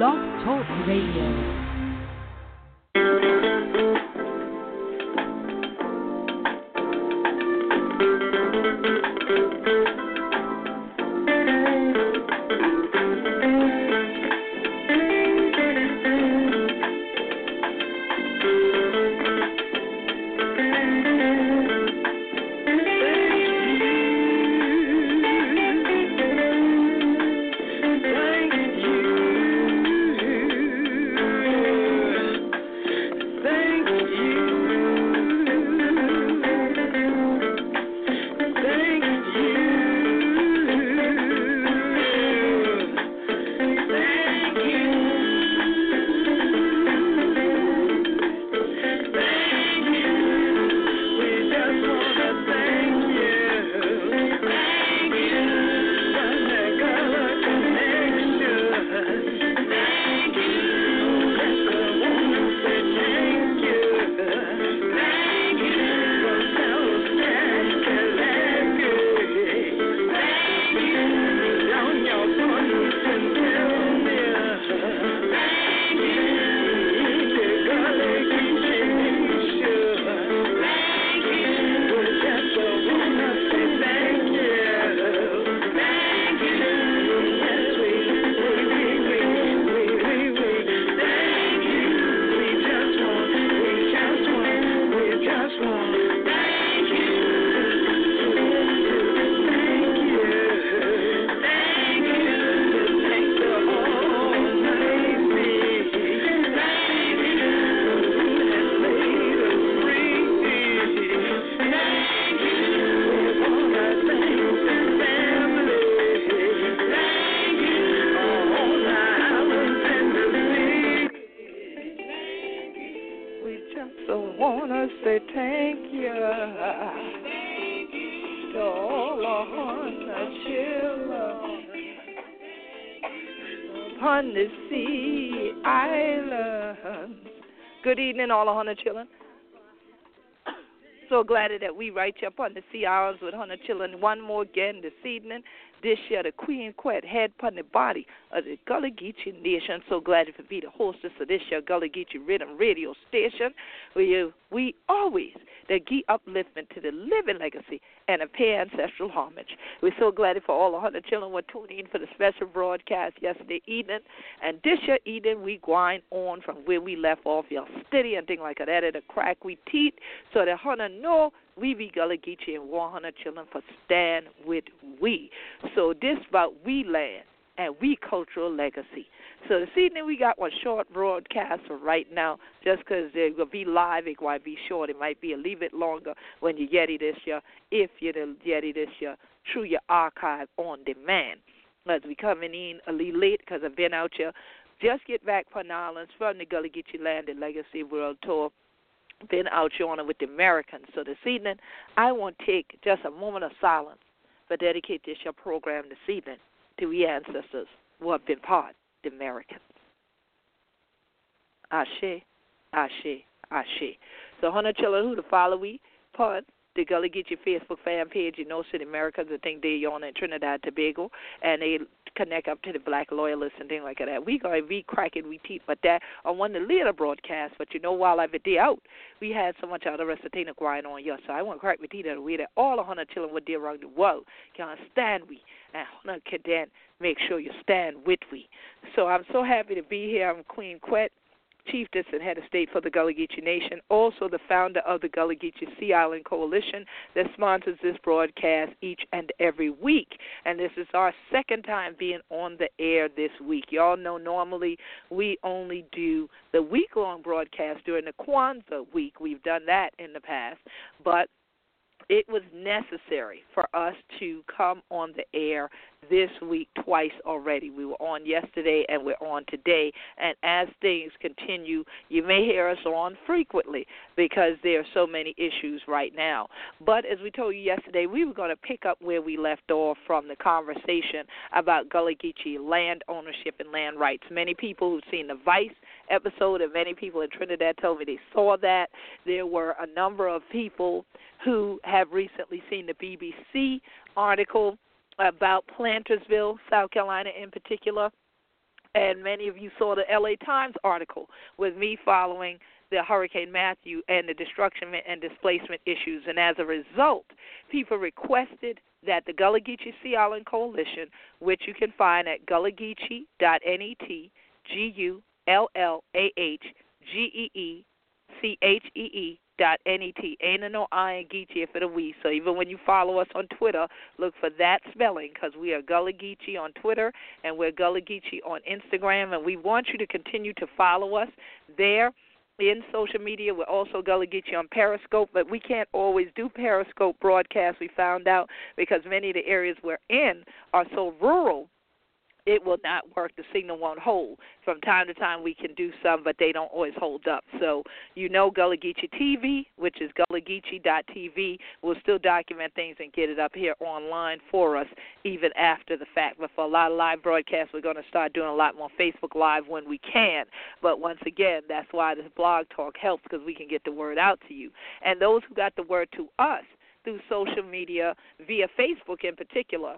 Blog Talk Radio. Evening, all the Hunter. So glad that we right you up on the Sea Islands with Hunter children one more again this evening. This year, the Queen Quet head upon the body of the Gullah Geechee Nation. So glad to be the hostess of this year Gullah Geechee Riddim Radio Station, where we always the give upliftment to the living legacy and a pay ancestral homage. We're so glad for all the hundred children were tuning in for the special broadcast yesterday evening. And this year evening, we grind on from where we left off, y'all steady and thing like that at a crack we teeth so that hunter know we be Gullah Geechee and 100 children for stand with we. So this about we land and we cultural legacy. So this evening we got one short broadcast for right now, just because they will be live. It might be short. It might be a little bit longer when you get it this year, if you get it this year through your archive on demand. As we coming in a little late because I've been out here. Just get back from Islands from the Gullah Geechee Land and Legacy World Tour been out it with the Americans. So this evening, I want to take just a moment of silence for dedicate this your program this evening to we ancestors who have been part the Americans. Ashe, Ashe, Ashe. So, Hunter Chiller, who to follow we part the Gullah Geechee Facebook fan page. You know, City Americans, I think they're on in Trinidad Tobago, and they connect up to the black loyalists and things like that. We to be cracking we teeth but that on one of the later broadcasts. But you know, while I've been out, we had so much other recitation going on here. So I want to crack with teeth that way that all the hundred children with there around the world can understand we and hundred can then make sure you stand with we. So I'm so happy to be here. I'm Queen Quet chieftess and head of state for the Gullah Geechee Nation, also the founder of the Gullah Geechee Sea Island Coalition that sponsors this broadcast each and every week. And this is our second time being on the air this week. Y'all know normally we only do the week long broadcast during the Kwanzaa week. We've done that in the past, but it was necessary for us to come on the air this week twice already. We were on yesterday and we're on today. And as things continue, you may hear us on frequently because there are so many issues right now. But as we told you yesterday, we were going to pick up where we left off from the conversation about Gullah Geechee land ownership and land rights. Many people who've seen the Vice episode and many people in Trinidad told me they saw that. There were a number of people who have recently seen the BBC article about Plantersville, South Carolina in particular. And many of you saw the LA Times article with me following the Hurricane Matthew and the destruction and displacement issues. And as a result, people requested that the Gullah Geechee Sea Island Coalition, which you can find at gullahgeechee.net, G U L L A H G E E C H E E dot N-E-T. I in Geechee for the we. So even when you follow us on Twitter, look for that spelling because we are Gullah Geechee on Twitter and we're Gullah Geechee on Instagram. And we want you to continue to follow us there in social media. We're also Gullah Geechee on Periscope, but we can't always do Periscope broadcasts, we found out, because many of the areas we're in are so rural it will not work. The signal won't hold. From time to time, we can do some, but they don't always hold up. So you know Gullah Geechee TV, which is gullahgeechee.tv, will still document things and get it up here online for us even after the fact. But for a lot of live broadcasts, we're going to start doing a lot more Facebook Live when we can. But once again, that's why this blog talk helps because we can get the word out to you. And those who got the word to us through social media, via Facebook in particular,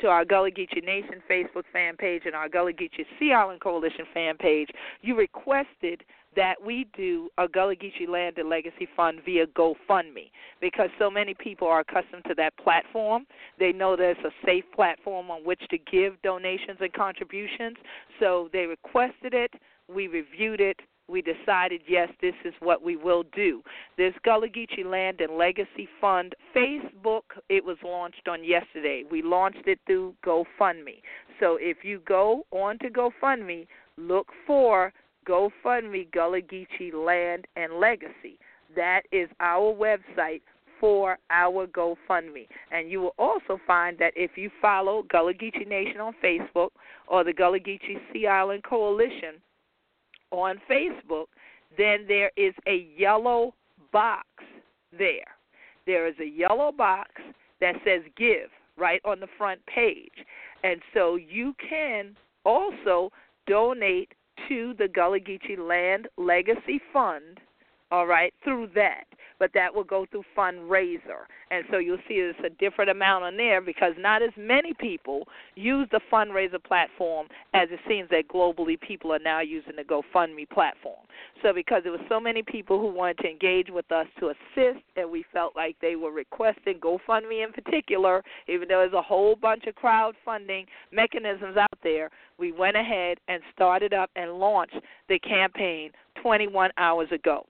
to our Gullah Geechee Nation Facebook fan page and our Gullah Geechee Sea Island Coalition fan page, you requested that we do a Gullah Geechee Land and Legacy Fund via GoFundMe because so many people are accustomed to that platform. They know that it's a safe platform on which to give donations and contributions. So they requested it. We reviewed it we decided, yes, this is what we will do. This Gullah Geechee Land and Legacy Fund Facebook, it was launched on yesterday. We launched it through GoFundMe. So if you go on to GoFundMe, look for GoFundMe Gullah Geechee Land and Legacy. That is our website for our GoFundMe. And you will also find that if you follow Gullah Geechee Nation on Facebook or the Gullah Geechee Sea Island Coalition, on Facebook, then there is a yellow box there. There is a yellow box that says give right on the front page. And so you can also donate to the Gullah Geechee Land Legacy Fund, all right, through that but that will go through fundraiser. And so you'll see it's a different amount on there because not as many people use the fundraiser platform as it seems that globally people are now using the GoFundMe platform. So because there were so many people who wanted to engage with us to assist and we felt like they were requesting GoFundMe in particular, even though there's a whole bunch of crowdfunding mechanisms out there, we went ahead and started up and launched the campaign 21 hours ago.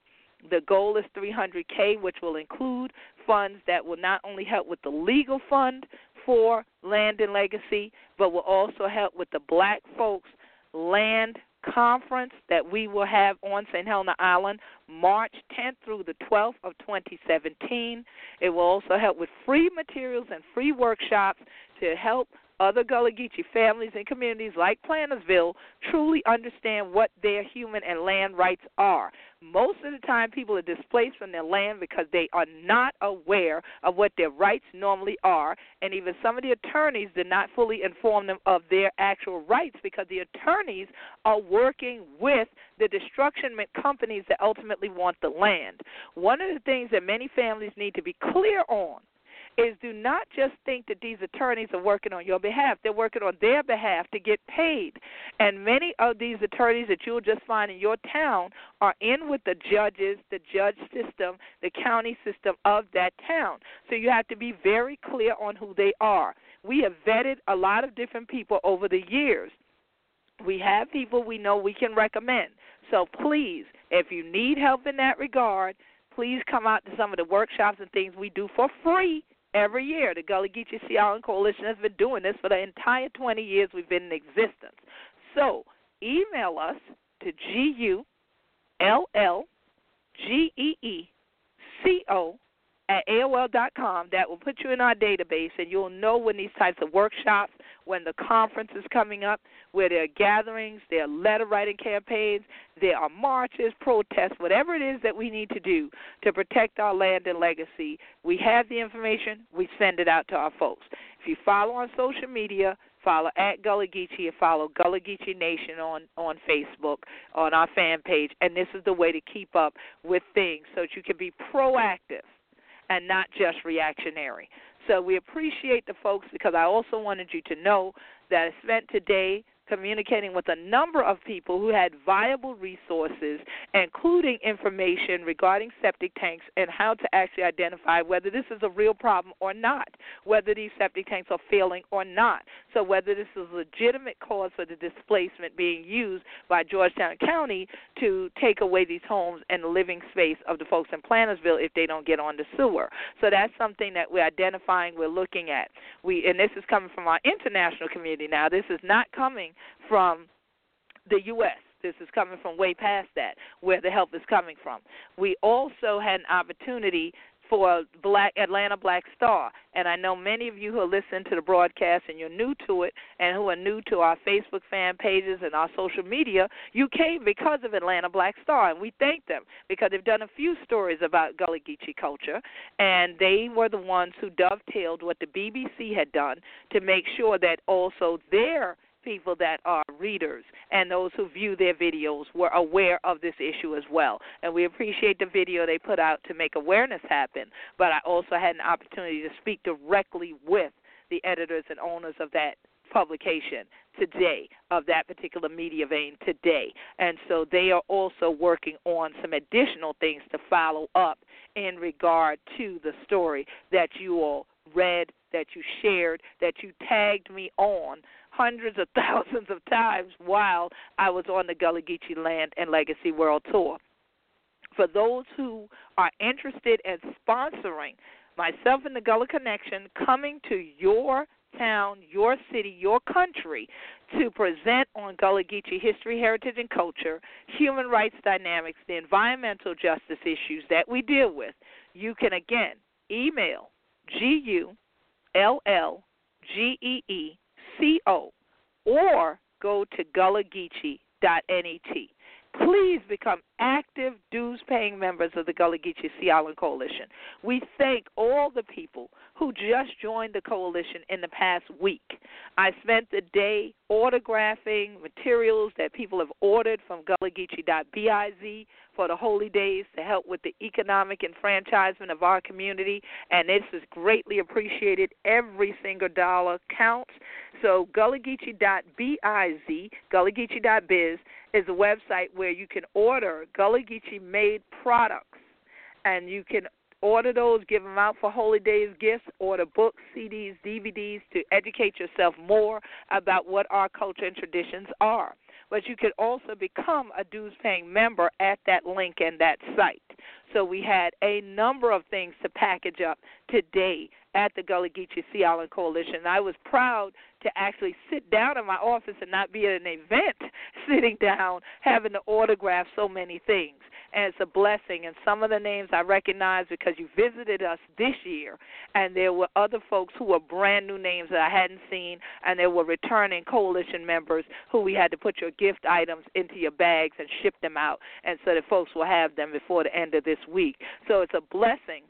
The goal is 300K, which will include funds that will not only help with the legal fund for land and legacy, but will also help with the Black Folks Land Conference that we will have on St. Helena Island March 10th through the 12th of 2017. It will also help with free materials and free workshops to help other Gullah Geechee families and communities like Plantersville truly understand what their human and land rights are. Most of the time, people are displaced from their land because they are not aware of what their rights normally are, and even some of the attorneys did not fully inform them of their actual rights because the attorneys are working with the destruction companies that ultimately want the land. One of the things that many families need to be clear on is do not just think that these attorneys are working on your behalf. They're working on their behalf to get paid. And many of these attorneys that you'll just find in your town are in with the judges, the judge system, the county system of that town. So you have to be very clear on who they are. We have vetted a lot of different people over the years. We have people we know we can recommend. So please, if you need help in that regard, please come out to some of the workshops and things we do for free every year. The Gullah Geechee Sea Island Coalition has been doing this for the entire 20 years we've been in existence. So email us to G U L L G E E C O at AOL.com. That will put you in our database, and you'll know when these types of workshops, when the conference is coming up, where there are gatherings, there are letter writing campaigns, there are marches, protests, whatever it is that we need to do to protect our land and legacy. We have the information, we send it out to our folks. If you follow on social media, follow at Gullah Geechee and follow Gullah Geechee Nation on, on Facebook, on our fan page. And this is the way to keep up with things so that you can be proactive and not just reactionary. So we appreciate the folks because I also wanted you to know that I spent today communicating with a number of people who had viable resources, including information regarding septic tanks and how to actually identify whether this is a real problem or not, whether these septic tanks are failing or not. So, whether this is a legitimate cause for the displacement being used by Georgetown County to take away these homes and the living space of the folks in Plantersville if they don't get on the sewer. So, that's something that we're identifying, we're looking at. We and this is coming from our international community now. This is not coming from the U.S. This is coming from way past that, where the help is coming from. We also had an opportunity for Black Atlanta Black Star, and I know many of you who are listening to the broadcast and you're new to it, and who are new to our Facebook fan pages and our social media. You came because of Atlanta Black Star, and we thank them because they've done a few stories about Gullah Geechee culture, and they were the ones who dovetailed what the BBC had done to make sure that also their people that are readers and those who view their videos were aware of this issue as well. And we appreciate the video they put out to make awareness happen. But I also had an opportunity to speak directly with the editors and owners of that publication today of that particular media vein today. And so they are also working on some additional things to follow up in regard to the story that you all read, that you shared, that you tagged me on hundreds of thousands of times while I was on the Gullah Geechee Land and Legacy World Tour. For those who are interested in sponsoring myself and the Gullah Connection coming to your town, your city, your country to present on Gullah Geechee history, heritage, and culture, human rights dynamics, the environmental justice issues that we deal with, you can again email G U L L G E E C O or go to gullahgeechee.net. Please become active dues paying members of the Gullah Geechee Sea Island Coalition. We thank all the people who just joined the coalition in the past week. I spent the day autographing materials that people have ordered from gullahgeechee.biz for the holy days to help with the economic enfranchisement of our community, and this is greatly appreciated. Every single dollar counts. So gullahgeechee.biz, gullahgeechee.biz is a website where you can order Gullah Geechee made products, and you can order those, give them out for Holy Days gifts, order books, CDs, DVDs to educate yourself more about what our culture and traditions are but you could also become a dues paying member at that link and that site. So we had a number of things to package up today at the Gullah Geechee Sea Island Coalition. I was proud to actually sit down in my office and not be at an event sitting down having to autograph so many things and it's a blessing. And some of the names I recognize because you visited us this year, and there were other folks who were brand new names that I hadn't seen, and there were returning coalition members who we had to put your gift items into your bags and ship them out, and so that folks will have them before the end of this week. So it's a blessing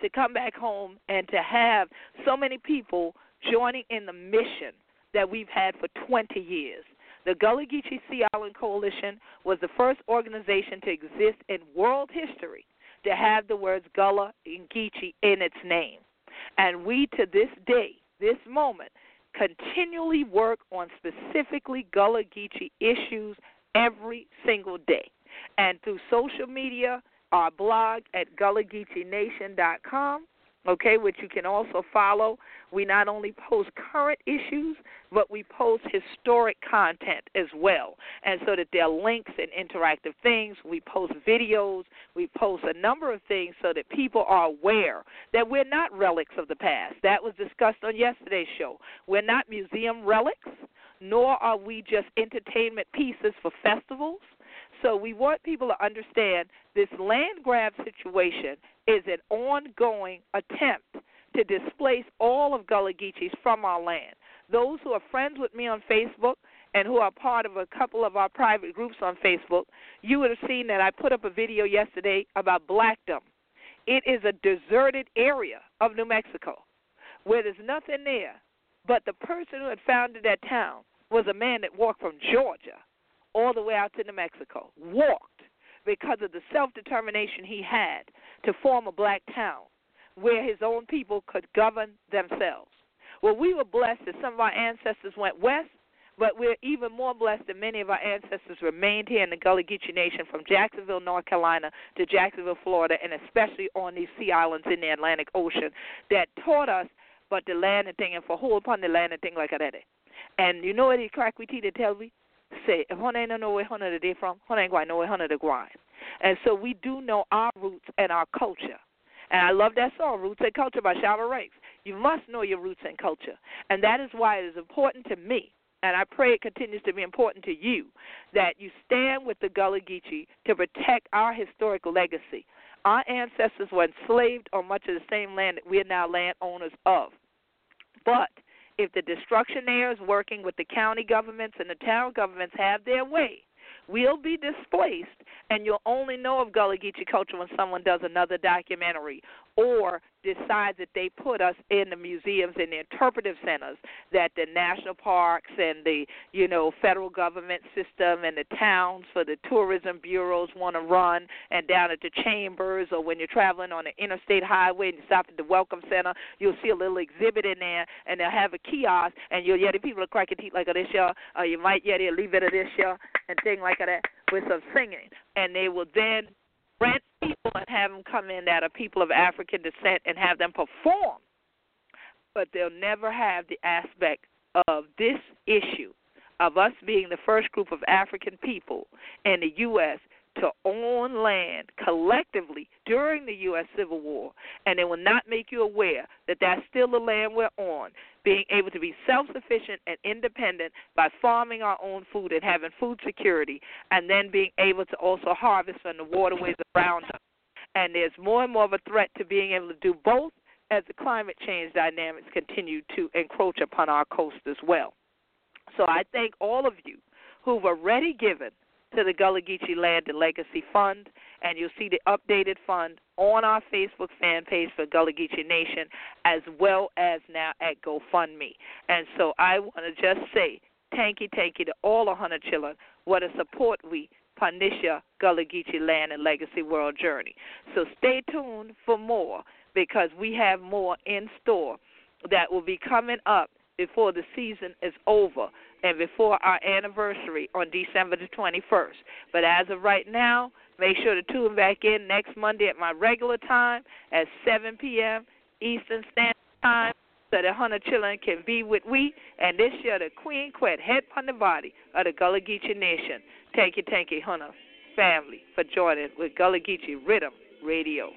to come back home and to have so many people joining in the mission that we've had for 20 years. The Gullah Geechee Sea Island Coalition was the first organization to exist in world history to have the words Gullah and Geechee in its name. And we, to this day, this moment, continually work on specifically Gullah Geechee issues every single day. And through social media, our blog at gullahgeecheenation.com, okay, which you can also follow. We not only post current issues, but we post historic content as well. And so that there are links and interactive things. We post videos, we post a number of things so that people are aware that we're not relics of the past. That was discussed on yesterday's show. We're not museum relics, nor are we just entertainment pieces for festivals. So we want people to understand this land grab situation is an ongoing attempt to displace all of Gullah Geechees from our land. Those who are friends with me on Facebook and who are part of a couple of our private groups on Facebook, you would have seen that I put up a video yesterday about Blackdom. It is a deserted area of New Mexico where there's nothing there. But the person who had founded that town was a man that walked from Georgia all the way out to New Mexico. Walked because of the self determination he had to form a black town where his own people could govern themselves. Well, we were blessed that some of our ancestors went west, But we're even more blessed that many of our ancestors remained here in the Gullah Geechee Nation from Jacksonville, North Carolina to Jacksonville, Florida, and especially on these sea islands in the Atlantic Ocean that taught us but the land and thing and for hold upon the land and thing like that. And you know what he crack we teach to tell me? Say, if one ain't know where hundred they from, one ain't going to know where hundred they grind. And so we do know our roots and our culture. And I love that song, Roots and Culture by Shabba Ranks. You must know your roots and culture. And that is why it is important to me, and I pray it continues to be important to you, that you stand with the Gullah Geechee to protect our historical legacy. Our ancestors were enslaved on much of the same land that we are now landowners of. But if the destructionaires working with the county governments and the town governments have their way, we'll be displaced, and you'll only know of Gullah Geechee culture when someone does another documentary or decide that they put us in the museums and the interpretive centers that the national parks and the you know federal government system and the towns for the tourism bureaus want to run and down at the chambers or when you're traveling on the interstate highway and you stop at the welcome center you'll see a little exhibit in there and they'll have a kiosk and you'll hear the people are cracking teeth like oh, this year or oh, you might hear a leave it of this year and thing like that with some singing. And they will then rent people and have them come in that are people of African descent and have them perform. But they'll never have the aspect of this issue of us being the first group of African people in the U.S to own land collectively during the U.S. Civil War, and it will not make you aware that that's still the land we're on. Being able to be self sufficient and independent by farming our own food and having food security, and then being able to also harvest from the waterways around us. And there's more and more of a threat to being able to do both as the climate change dynamics continue to encroach upon our coast as well. So I thank all of you who've already given to the Gullah Geechee Land and Legacy Fund, and you'll see the updated fund on our Facebook fan page for Gullah Geechee Nation, as well as now at GoFundMe. And so I want to just say thank you, thank you to all the hundred children. What a support we Panisha Gullah Geechee Land and Legacy World Journey. So stay tuned for more because we have more in store that will be coming up before the season is over and before our anniversary on December the 21st. But as of right now, make sure to tune back in next Monday at my regular time at 7 p.m. Eastern Standard Time so that Hunter children can be with we. And this year, the Queen Quet, head on the body of the Gullah Geechee Nation. Thank you, thank you, Hunter family, for joining with Gullah Geechee Riddim Radio.